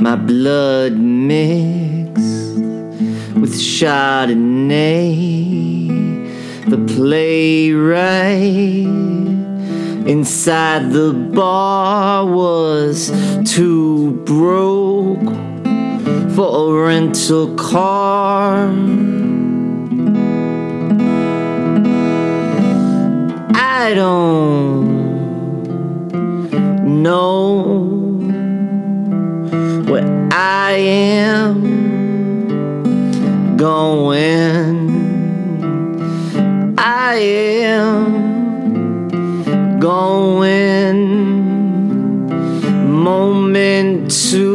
my blood mixed with Chardonnay. The playwright inside the bar was too broke for a rental car. I don't am going. I am going moment to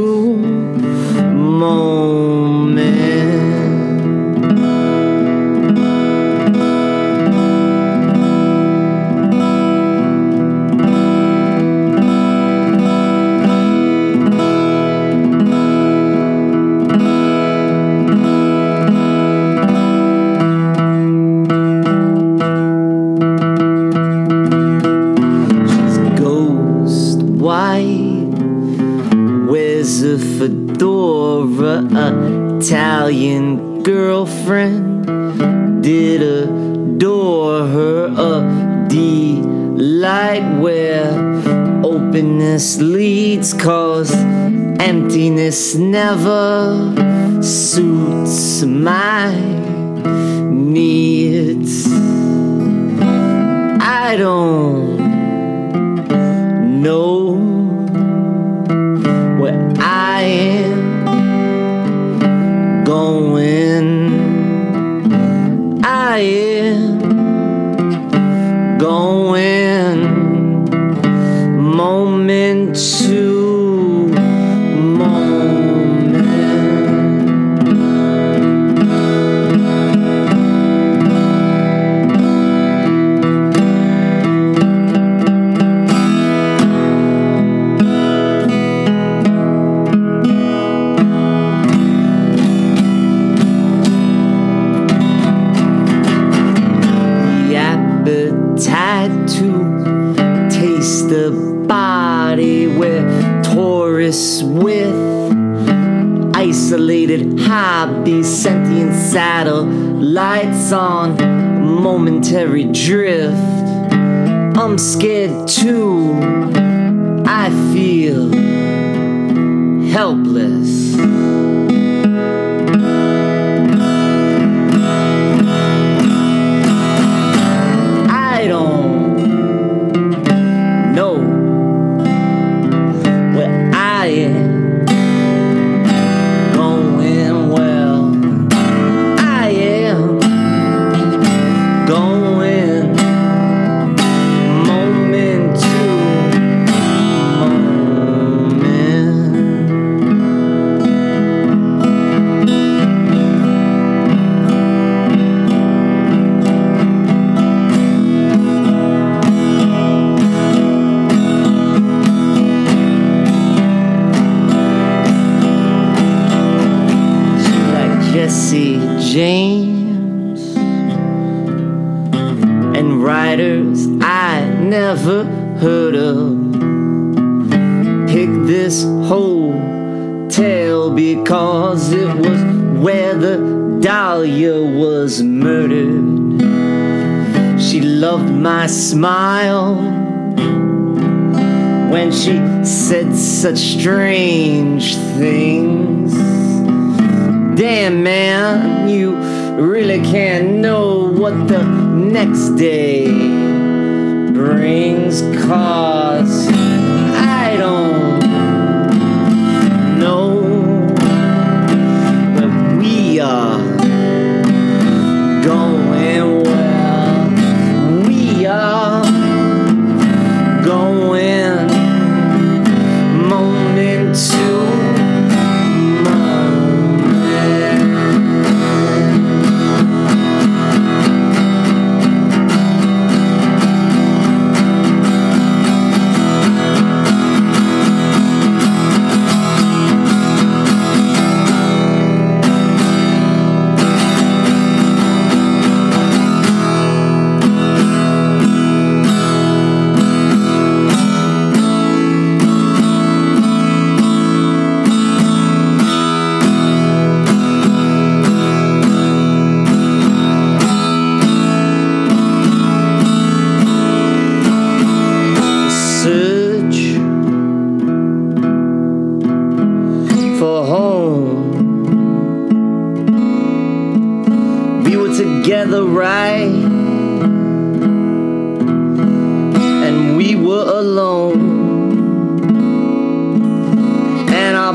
a fedora, Italian girlfriend. Did adore her a delight where openness leads, cause emptiness never suits my needs. I don't with isolated hobbies, sentient satellites on momentary drift. I'm scared too. I feel helpless. Going moment to moment. like Jesse James and writers I never heard of. Pick this hotel because it was where the Dahlia was murdered. She loved my smile when she said such strange things. Damn, man, you really can't know what the next day brings. Cause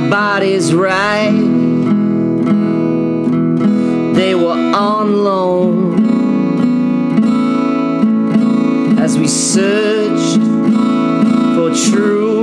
our bodies right. They were on loan. As we searched for true